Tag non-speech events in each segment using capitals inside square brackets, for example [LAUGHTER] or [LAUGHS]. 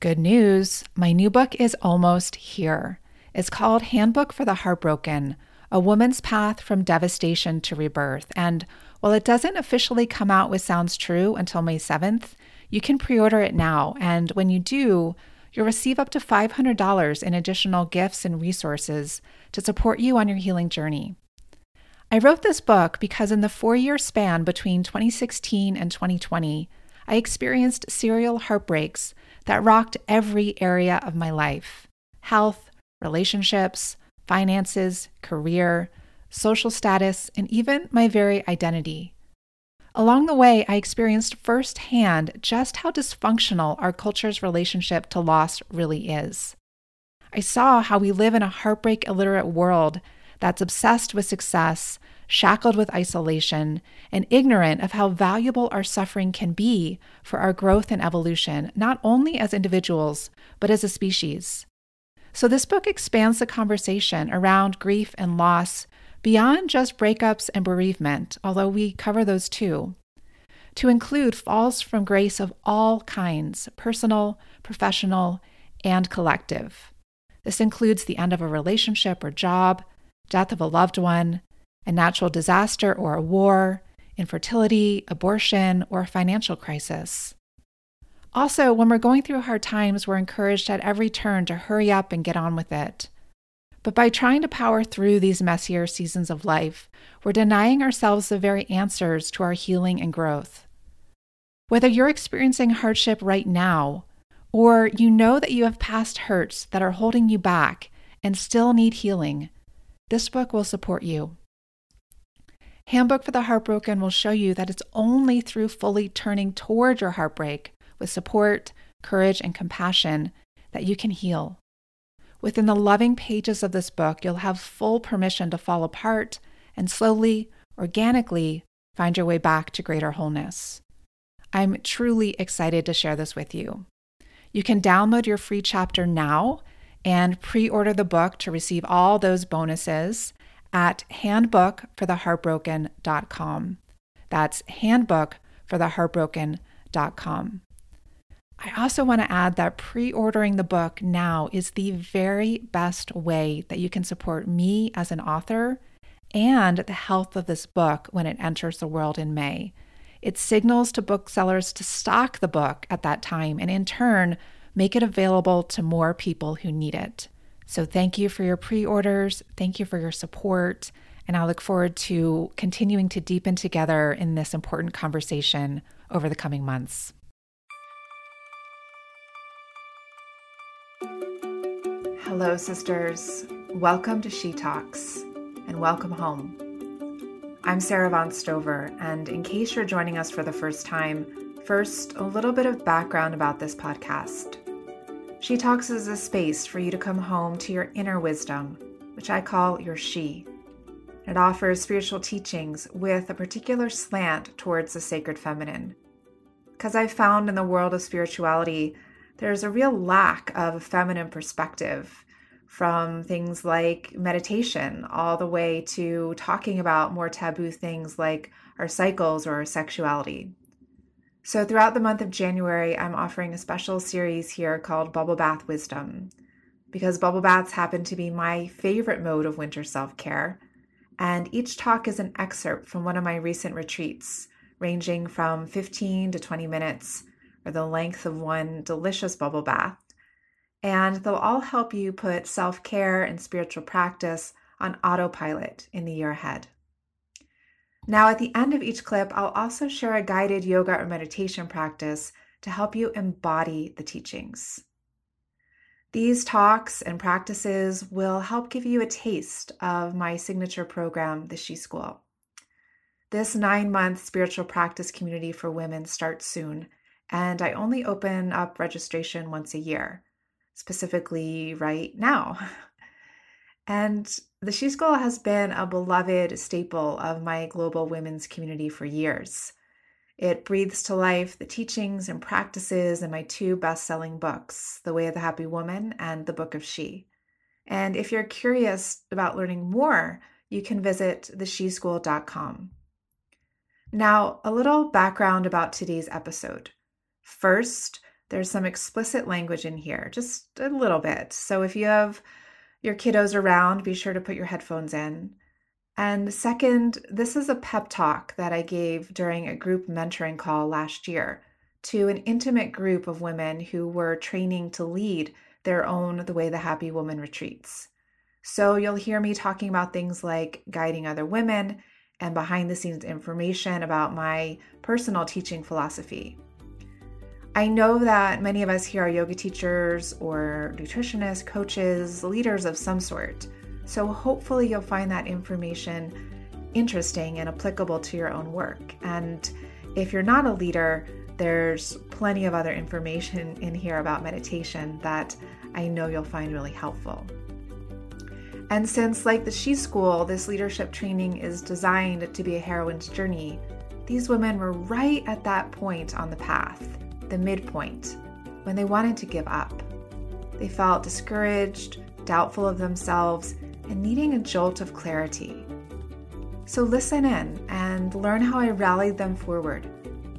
Good news my new book is almost here. It's called Handbook for the Heartbroken A Woman's Path from Devastation to Rebirth. And while it doesn't officially come out with Sounds True until May 7th, you can pre order it now. And when you do, you'll receive up to $500 in additional gifts and resources to support you on your healing journey. I wrote this book because in the four year span between 2016 and 2020, I experienced serial heartbreaks that rocked every area of my life health, relationships, finances, career, social status, and even my very identity. Along the way, I experienced firsthand just how dysfunctional our culture's relationship to loss really is. I saw how we live in a heartbreak illiterate world that's obsessed with success, shackled with isolation, and ignorant of how valuable our suffering can be for our growth and evolution, not only as individuals, but as a species. So, this book expands the conversation around grief and loss beyond just breakups and bereavement, although we cover those too, to include falls from grace of all kinds personal, professional, and collective. This includes the end of a relationship or job, death of a loved one, a natural disaster or a war, infertility, abortion, or a financial crisis. Also, when we're going through hard times, we're encouraged at every turn to hurry up and get on with it. But by trying to power through these messier seasons of life, we're denying ourselves the very answers to our healing and growth. Whether you're experiencing hardship right now, or you know that you have past hurts that are holding you back and still need healing, this book will support you. Handbook for the Heartbroken will show you that it's only through fully turning toward your heartbreak with support, courage, and compassion that you can heal. Within the loving pages of this book, you'll have full permission to fall apart and slowly, organically find your way back to greater wholeness. I'm truly excited to share this with you. You can download your free chapter now and pre order the book to receive all those bonuses at handbookfortheheartbroken.com. That's handbookfortheheartbroken.com. I also want to add that pre ordering the book now is the very best way that you can support me as an author and the health of this book when it enters the world in May. It signals to booksellers to stock the book at that time and, in turn, make it available to more people who need it. So, thank you for your pre orders. Thank you for your support. And I look forward to continuing to deepen together in this important conversation over the coming months. Hello, sisters. Welcome to She Talks and welcome home. I'm Sara Avant Stover, and in case you're joining us for the first time, first, a little bit of background about this podcast. She Talks is a space for you to come home to your inner wisdom, which I call your She. It offers spiritual teachings with a particular slant towards the sacred feminine. Because I've found in the world of spirituality, there's a real lack of a feminine perspective from things like meditation all the way to talking about more taboo things like our cycles or our sexuality. So, throughout the month of January, I'm offering a special series here called Bubble Bath Wisdom because bubble baths happen to be my favorite mode of winter self care. And each talk is an excerpt from one of my recent retreats, ranging from 15 to 20 minutes, or the length of one delicious bubble bath and they'll all help you put self care and spiritual practice on autopilot in the year ahead. Now, at the end of each clip, I'll also share a guided yoga or meditation practice to help you embody the teachings. These talks and practices will help give you a taste of my signature program, the She School. This nine month spiritual practice community for women starts soon, and I only open up registration once a year specifically right now. [LAUGHS] And the She School has been a beloved staple of my global women's community for years. It breathes to life the teachings and practices in my two best selling books, The Way of the Happy Woman and The Book of She. And if you're curious about learning more, you can visit thesheschool.com. Now, a little background about today's episode. First, there's some explicit language in here, just a little bit. So if you have your kiddos around, be sure to put your headphones in. And second, this is a pep talk that I gave during a group mentoring call last year to an intimate group of women who were training to lead their own The Way the Happy Woman retreats. So you'll hear me talking about things like guiding other women and behind the scenes information about my personal teaching philosophy. I know that many of us here are yoga teachers or nutritionists, coaches, leaders of some sort. So hopefully you'll find that information interesting and applicable to your own work. And if you're not a leader, there's plenty of other information in here about meditation that I know you'll find really helpful. And since, like the She School, this leadership training is designed to be a heroine's journey, these women were right at that point on the path, the midpoint, when they wanted to give up. They felt discouraged, doubtful of themselves, and needing a jolt of clarity. So listen in and learn how I rallied them forward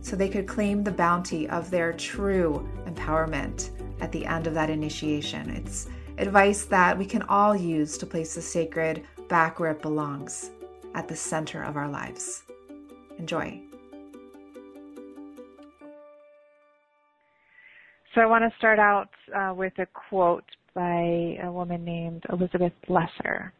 so they could claim the bounty of their true empowerment at the end of that initiation. It's advice that we can all use to place the sacred back where it belongs, at the center of our lives. Enjoy. So I want to start out uh, with a quote by a woman named Elizabeth Lesser.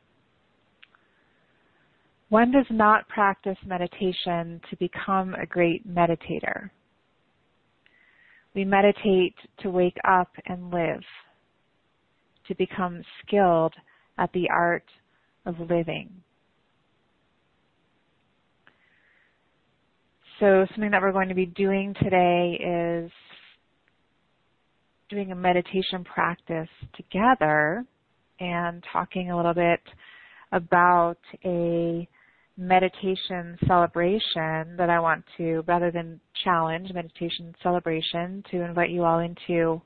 One does not practice meditation to become a great meditator. We meditate to wake up and live, to become skilled at the art of living. So something that we're going to be doing today is doing a meditation practice together and talking a little bit about a meditation celebration that I want to, rather than challenge, meditation celebration to invite you all into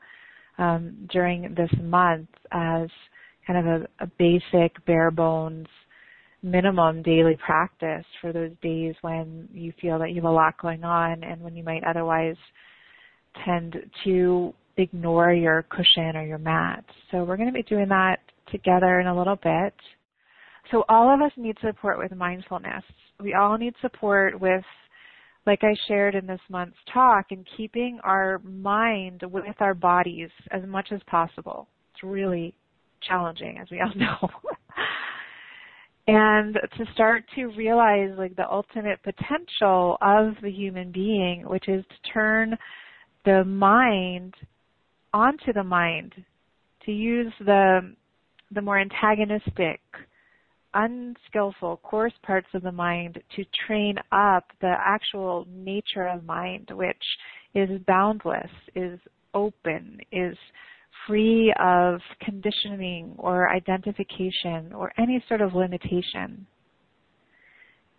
um, during this month as kind of a, a basic, bare bones, minimum daily practice for those days when you feel that you have a lot going on and when you might otherwise tend to ignore your cushion or your mat. So we're going to be doing that together in a little bit. So all of us need support with mindfulness. We all need support with, like I shared in this month's talk, in keeping our mind with our bodies as much as possible. It's really challenging, as we all [LAUGHS] know. and to start to realize like the ultimate potential of the human being, which is to turn the mind onto the mind, to use the the more antagonistic, unskillful, coarse parts of the mind to train up the actual nature of mind, which is boundless, is open, is free of conditioning or identification or any sort of limitation.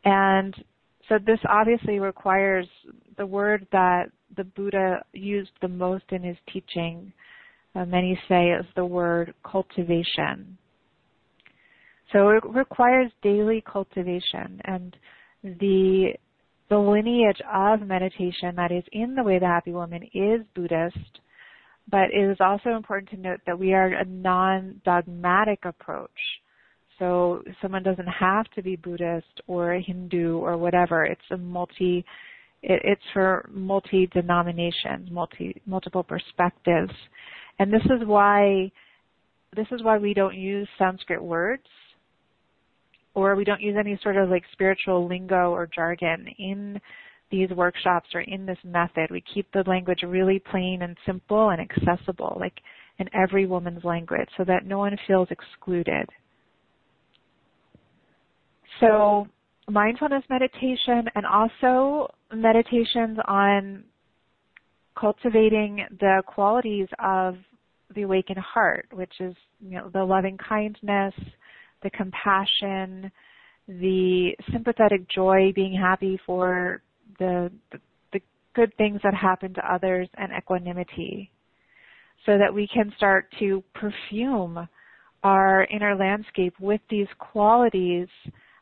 And so this obviously requires the word that the Buddha used the most in his teaching, uh, many say is the word cultivation. So it requires daily cultivation and the the lineage of meditation that is in the way the happy woman is Buddhist, but it is also important to note that we are a non-dogmatic approach. So someone doesn't have to be Buddhist or Hindu or whatever. It's a multi it, it's for multi denominations, multi multiple perspectives, and this is why this is why we don't use Sanskrit words or we don't use any sort of like spiritual lingo or jargon in these workshops or in this method. We keep the language really plain and simple and accessible, like in every woman's language, so that no one feels excluded. So mindfulness meditation and also meditations on cultivating the qualities of the awakened heart, which is you know the loving kindness, the compassion, the sympathetic joy, being happy for the, the, the good things that happen to others, and equanimity, so that we can start to perfume our inner landscape with these qualities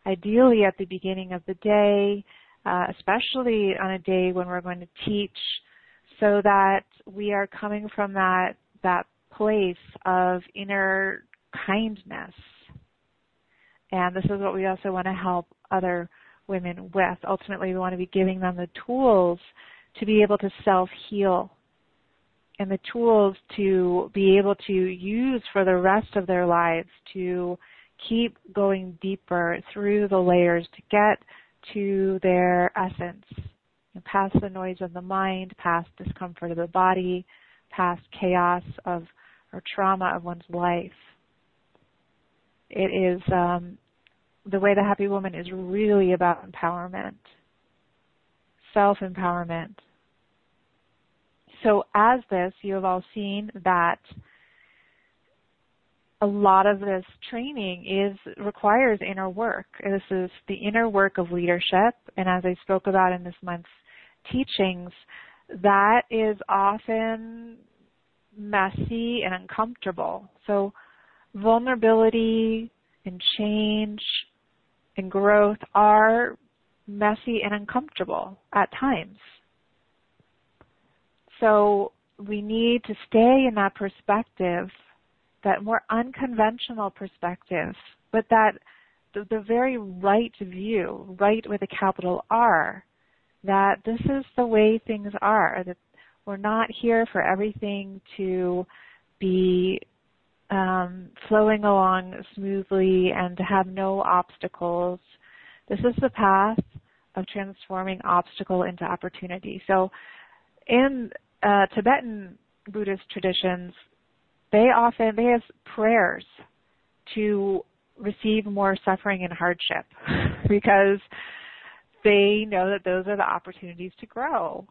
ideally at the beginning of the day, uh, especially on a day when we're going to teach so that we are coming from that that place of inner kindness. And this is what we also want to help other women with. Ultimately, we want to be giving them the tools to be able to self-heal and the tools to be able to use for the rest of their lives to keep going deeper through the layers to get to their essence, past the noise of the mind, past discomfort of the body, past chaos of or trauma of one's life. It is um, the way the happy woman is really about empowerment, self empowerment. So, as this, you have all seen that a lot of this training is requires inner work. This is the inner work of leadership, and as I spoke about in this month's teachings, that is often messy and uncomfortable. So vulnerability and change and growth are messy and uncomfortable at times. So we need to stay in that perspective, that more unconventional perspective, but that the, the very right view, right with a capital R, that this is the way things are, that we're not here for everything to be um, flowing along smoothly and to have no obstacles. This is the path of transforming obstacle into opportunity. So in uh, Tibetan Buddhist traditions, they often they have prayers to receive more suffering and hardship [LAUGHS] because they know that those are the opportunities to grow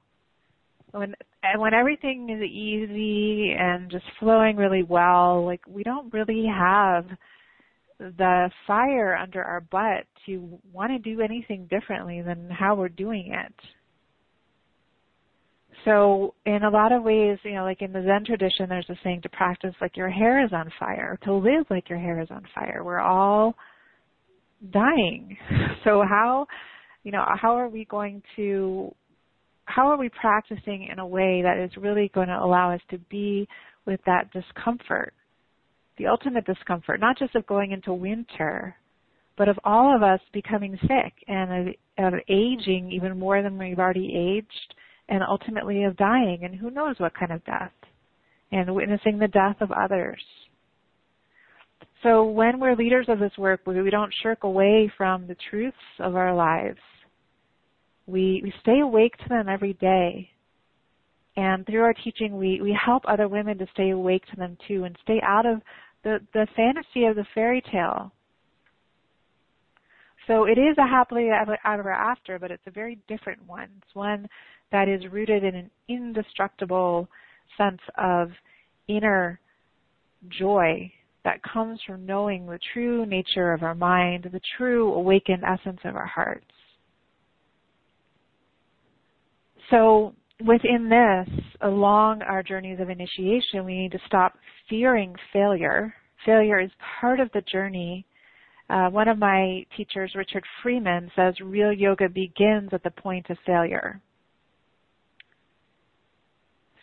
when and when everything is easy and just flowing really well, like we don't really have the fire under our butt to want to do anything differently than how we're doing it. So in a lot of ways, you know, like in the Zen tradition, there's a saying to practice like your hair is on fire, to live like your hair is on fire. We're all dying. [LAUGHS] So how, you know, how are we going to how are we practicing in a way that is really going to allow us to be with that discomfort, the ultimate discomfort, not just of going into winter, but of all of us becoming sick and of, of aging even more than we've already aged, and ultimately of dying, and who knows what kind of death, and witnessing the death of others. So when we're leaders of this work, we don't shirk away from the truths of our lives we, we stay awake to them every day. And through our teaching, we, we help other women to stay awake to them too and stay out of the, the fantasy of the fairy tale. So it is a happily ever after, but it's a very different one. It's one that is rooted in an indestructible sense of inner joy that comes from knowing the true nature of our mind, the true awakened essence of our hearts. So within this, along our journeys of initiation, we need to stop fearing failure. Failure is part of the journey. Uh, one of my teachers, Richard Freeman, says real yoga begins at the point of failure.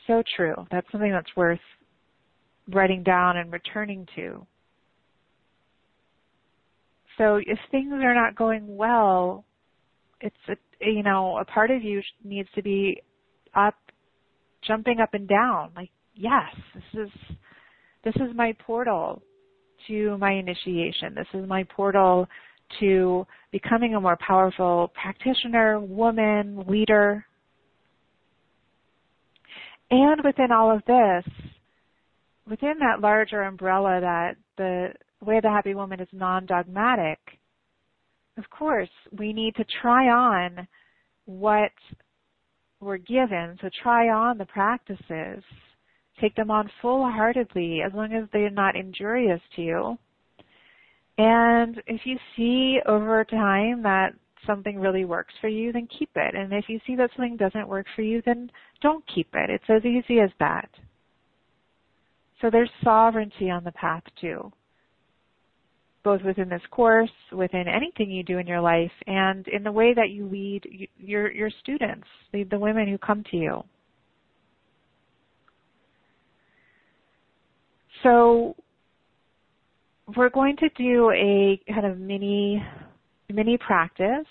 So true. That's something that's worth writing down and returning to. So if things are not going well, it's a you know, a part of you needs to be up, jumping up and down. Like, yes, this is, this is my portal to my initiation. This is my portal to becoming a more powerful practitioner, woman, leader. And within all of this, within that larger umbrella that the way of the happy woman is non-dogmatic, of course, we need to try on what we're given, so try on the practices. Take them on full heartedly as long as they're not injurious to you. And if you see over time that something really works for you, then keep it. And if you see that something doesn't work for you, then don't keep it. It's as easy as that. So there's sovereignty on the path too both within this course, within anything you do in your life, and in the way that you lead your your students, lead the women who come to you. So we're going to do a kind of mini mini practice.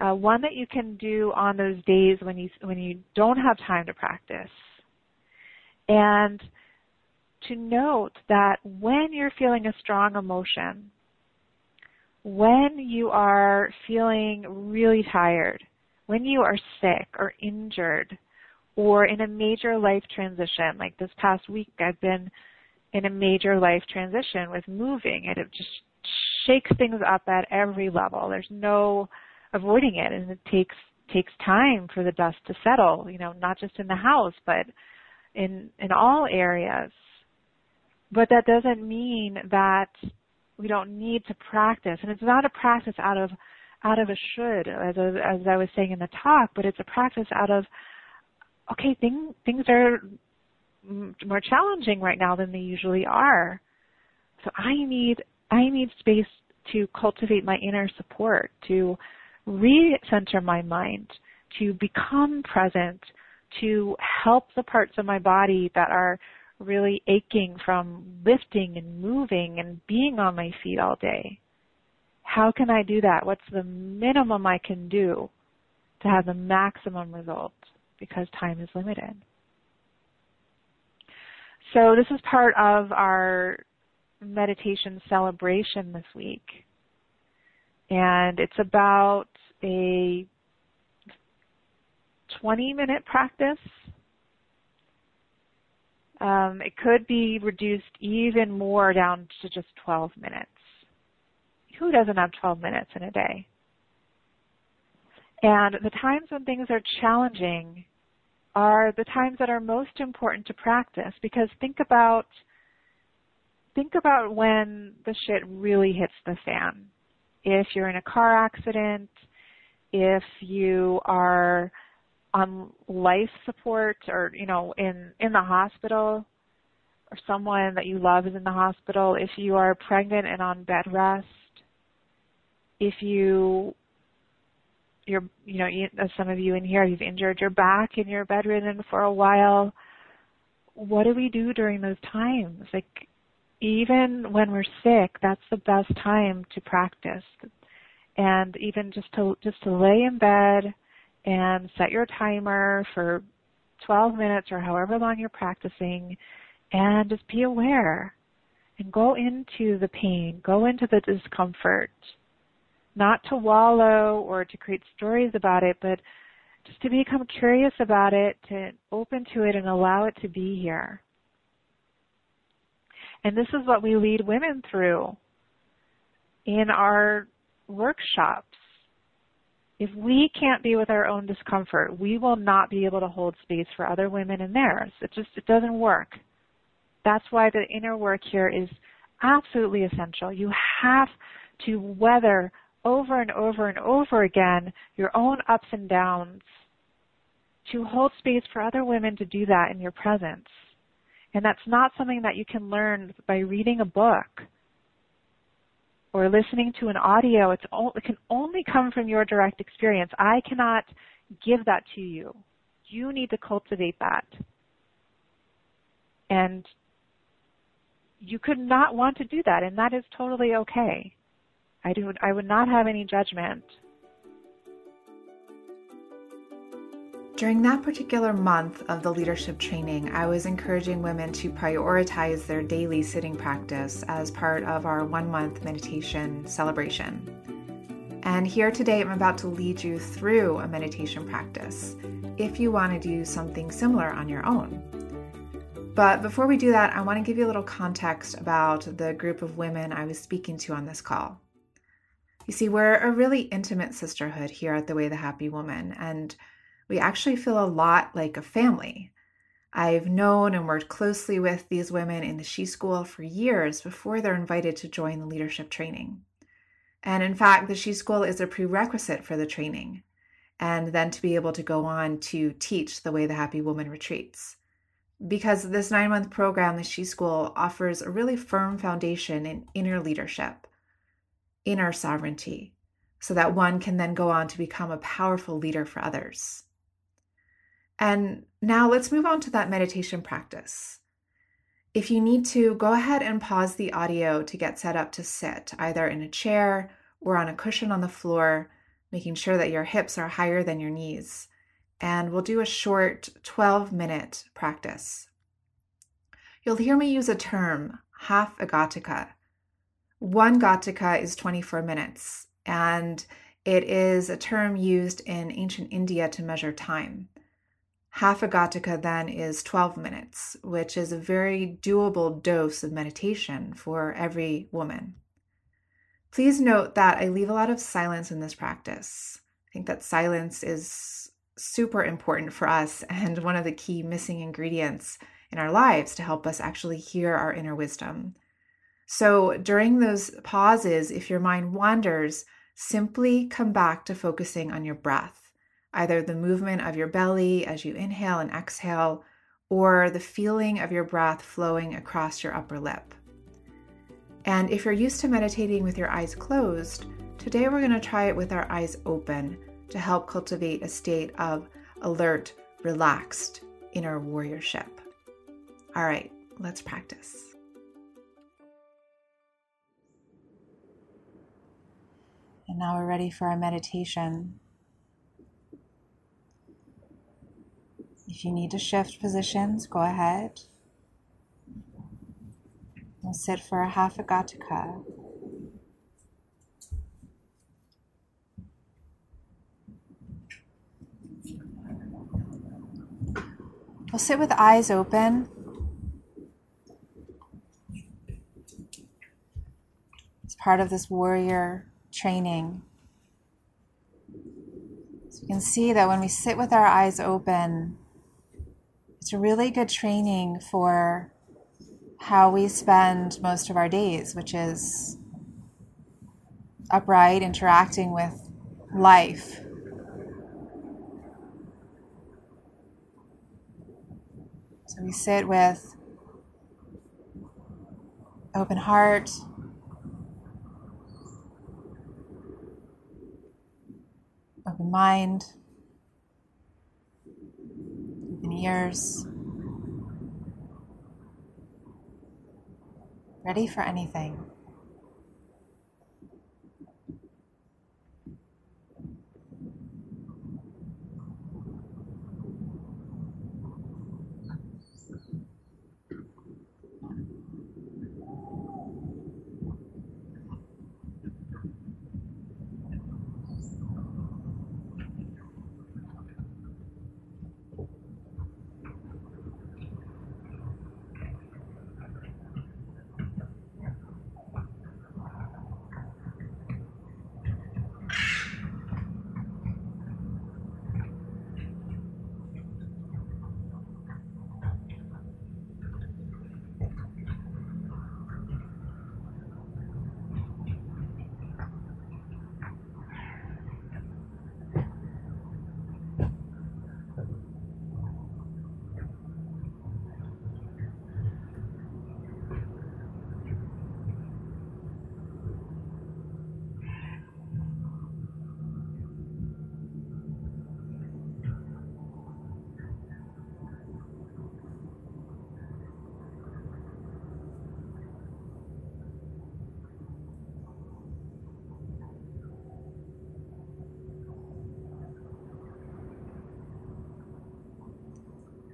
Uh, one that you can do on those days when you when you don't have time to practice. And to note that when you're feeling a strong emotion, when you are feeling really tired, when you are sick or injured, or in a major life transition, like this past week, I've been in a major life transition with moving, and it just shakes things up at every level. There's no avoiding it, and it takes takes time for the dust to settle. You know, not just in the house, but in in all areas. But that doesn't mean that we don't need to practice. And it's not a practice out of out of a should, as I, as I was saying in the talk, but it's a practice out of okay, thing, things are more challenging right now than they usually are. So I need I need space to cultivate my inner support, to recenter my mind, to become present, to help the parts of my body that are really aching from lifting and moving and being on my feet all day. How can I do that? What's the minimum I can do to have the maximum result because time is limited? So this is part of our meditation celebration this week. And it's about a 20 minute practice um, it could be reduced even more down to just 12 minutes. Who doesn't have 12 minutes in a day? And the times when things are challenging are the times that are most important to practice because think about think about when the shit really hits the fan. If you're in a car accident, if you are on life support or you know in in the hospital or someone that you love is in the hospital if you are pregnant and on bed rest if you you're you know as some of you in here you've injured your back and you're bedridden for a while. What do we do during those times? Like even when we're sick that's the best time to practice. And even just to just to lay in bed and set your timer for 12 minutes or however long you're practicing and just be aware and go into the pain, go into the discomfort, not to wallow or to create stories about it, but just to become curious about it, to open to it and allow it to be here. And this is what we lead women through in our workshops if we can't be with our own discomfort, we will not be able to hold space for other women in theirs. It just it doesn't work. That's why the inner work here is absolutely essential. You have to weather over and over and over again your own ups and downs to hold space for other women to do that in your presence. And that's not something that you can learn by reading a book or listening to an audio, it can only come from your direct experience. I cannot give that to you. You need to cultivate that. And you could not want to do that, and that is totally okay. I do. I would not have any judgment During that particular month of the leadership training, I was encouraging women to prioritize their daily sitting practice as part of our one month meditation celebration. And here today, I'm about to lead you through a meditation practice if you want to do something similar on your own. But before we do that, I want to give you a little context about the group of women I was speaking to on this call. You see, we're a really intimate sisterhood here at The Way the Happy Woman, and we actually feel a lot like a family. I've known and worked closely with these women in the She School for years before they're invited to join the leadership training. And in fact, the She School is a prerequisite for the training, and then to be able to go on to teach the way the Happy Woman retreats. Because this nine month program, the She School, offers a really firm foundation in inner leadership, inner sovereignty, so that one can then go on to become a powerful leader for others. And now let's move on to that meditation practice. If you need to, go ahead and pause the audio to get set up to sit, either in a chair or on a cushion on the floor, making sure that your hips are higher than your knees. And we'll do a short 12 minute practice. You'll hear me use a term, half a ghatika. One ghatika is 24 minutes, and it is a term used in ancient India to measure time. Half a ghatika then is 12 minutes, which is a very doable dose of meditation for every woman. Please note that I leave a lot of silence in this practice. I think that silence is super important for us [LAUGHS] and one of the key missing ingredients in our lives to help us actually hear our inner wisdom. So during those pauses, if your mind wanders, simply come back to focusing on your breath, either the movement of your belly as you inhale and exhale, or the feeling of your breath flowing across your upper lip. And if you're used to meditating with your eyes closed, today we're going to try it with our eyes open to help cultivate a state of alert, relaxed inner warriorship. All right, let's practice. And now we're ready for our meditation. If you need to shift positions, go ahead. We'll sit for a half a ghatika. We'll sit with eyes open. It's part of this warrior training. So you can see that when we sit with our eyes open, it's a really good training for how we spend most of our days, which is upright, interacting with life. So we sit with open heart, mind, open ears, ready for anything.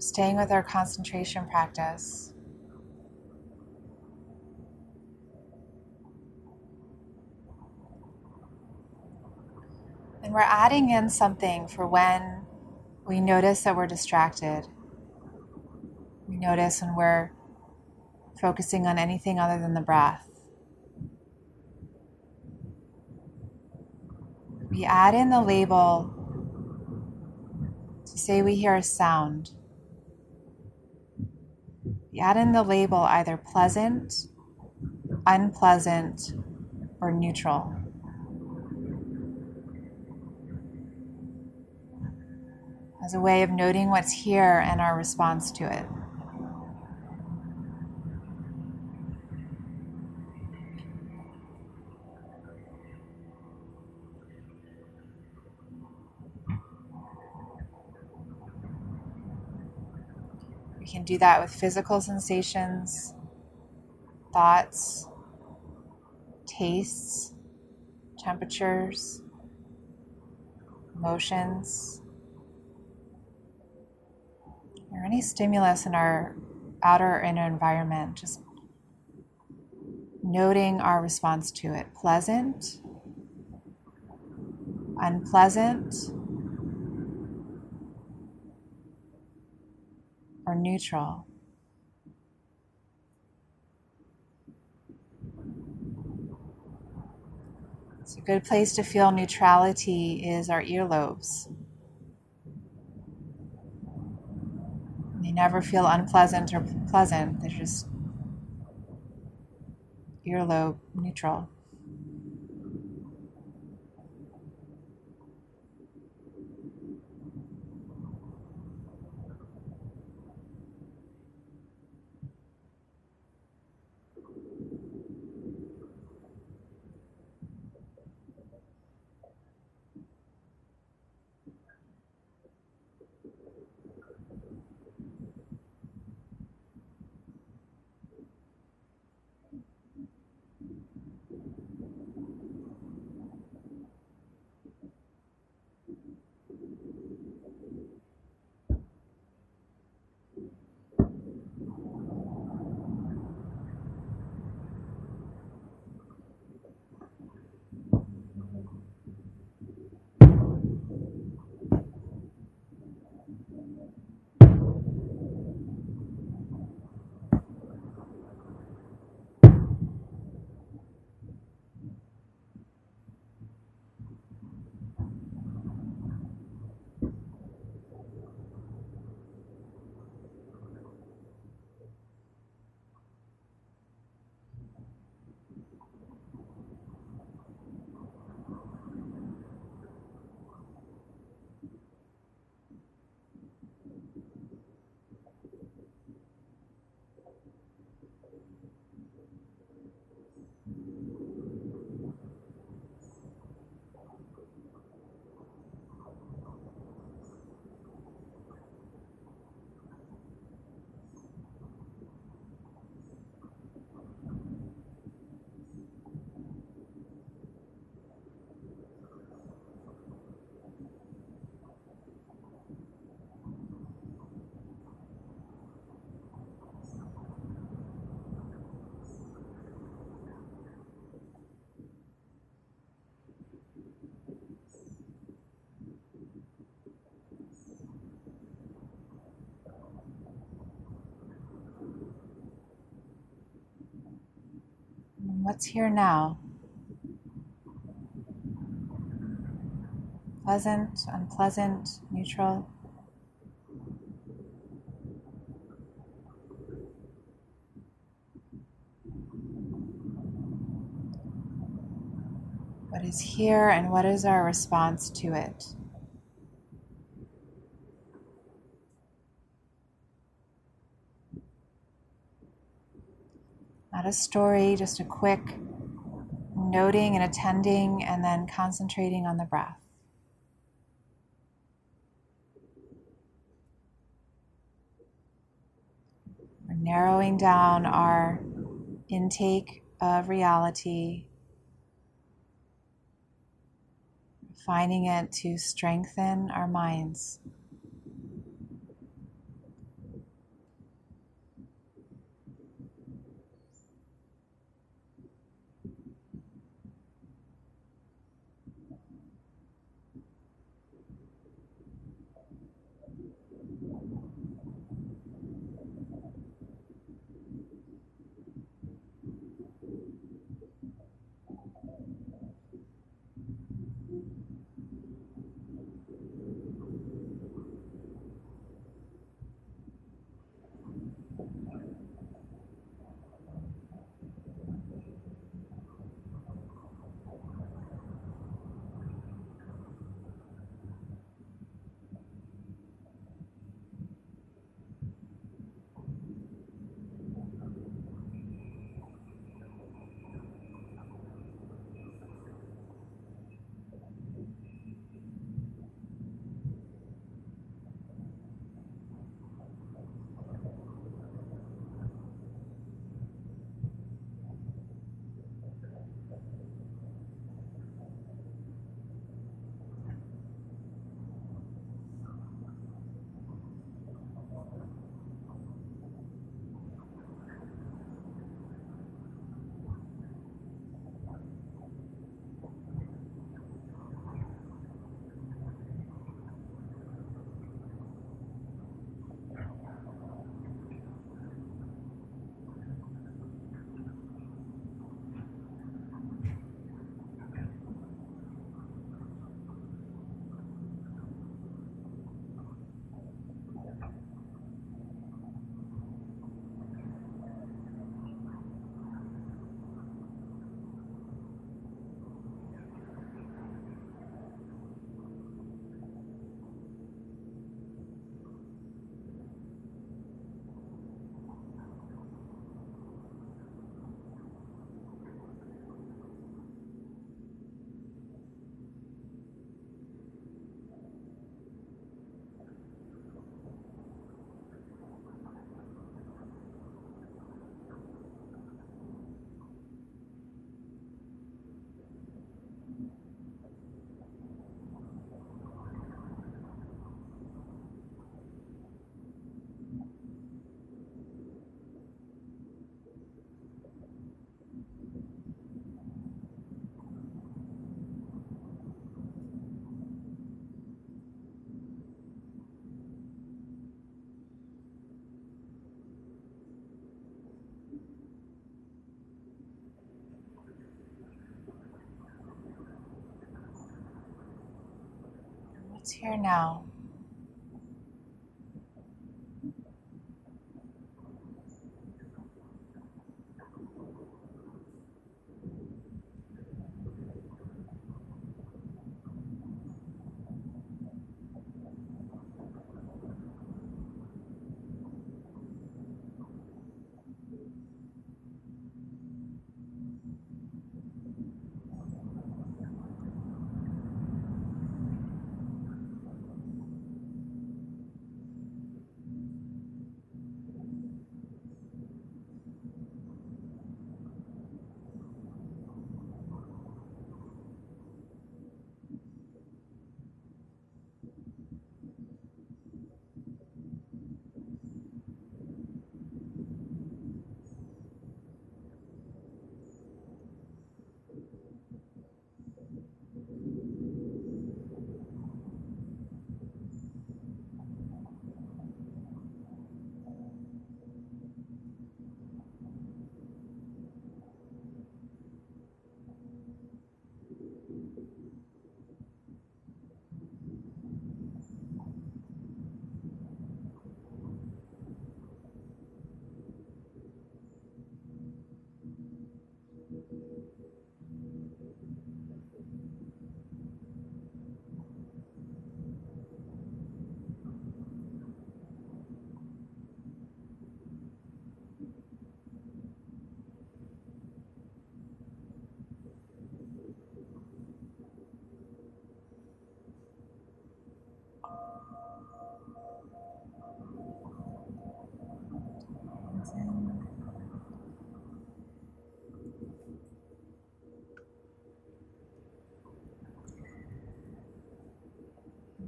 Staying with our concentration practice. And we're adding in something for when we notice that we're distracted. We notice when we're focusing on anything other than the breath. We add in the label to say we hear a sound. You add in the label either pleasant, unpleasant, or neutral. As a way of noting what's here and our response to it. Do that with physical sensations, thoughts, tastes, temperatures, emotions, or any stimulus in our outer or inner environment. Just noting our response to it pleasant, unpleasant, or neutral. It's a good place to feel neutrality is our earlobes. They never feel unpleasant or pleasant, they're just earlobe neutral. What's here now? Pleasant, unpleasant, neutral. What is here and what is our response to it? A story, just a quick noting and attending, and then concentrating on the breath. We're narrowing down our intake of reality, finding it to strengthen our minds. It's here now.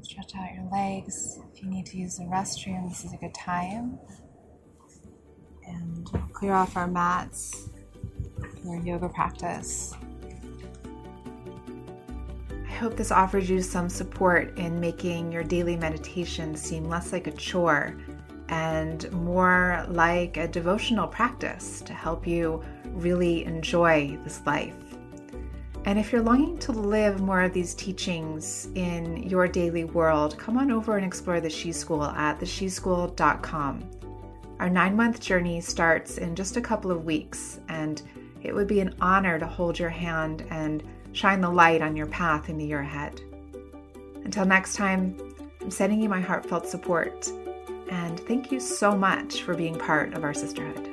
Stretch out your legs. If you need to use the restroom, this is a good time. And clear off our mats for yoga practice. I hope this offers you some support in making your daily meditation seem less like a chore and more like a devotional practice to help you really enjoy this life. And if you're longing to live more of these teachings in your daily world, come on over and explore the She School at thesheschool.com. Our nine month journey starts in just a couple of weeks, and it would be an honor to hold your hand and shine the light on your path in the year ahead. Until next time, I'm sending you my heartfelt support, and thank you so much for being part of our sisterhood.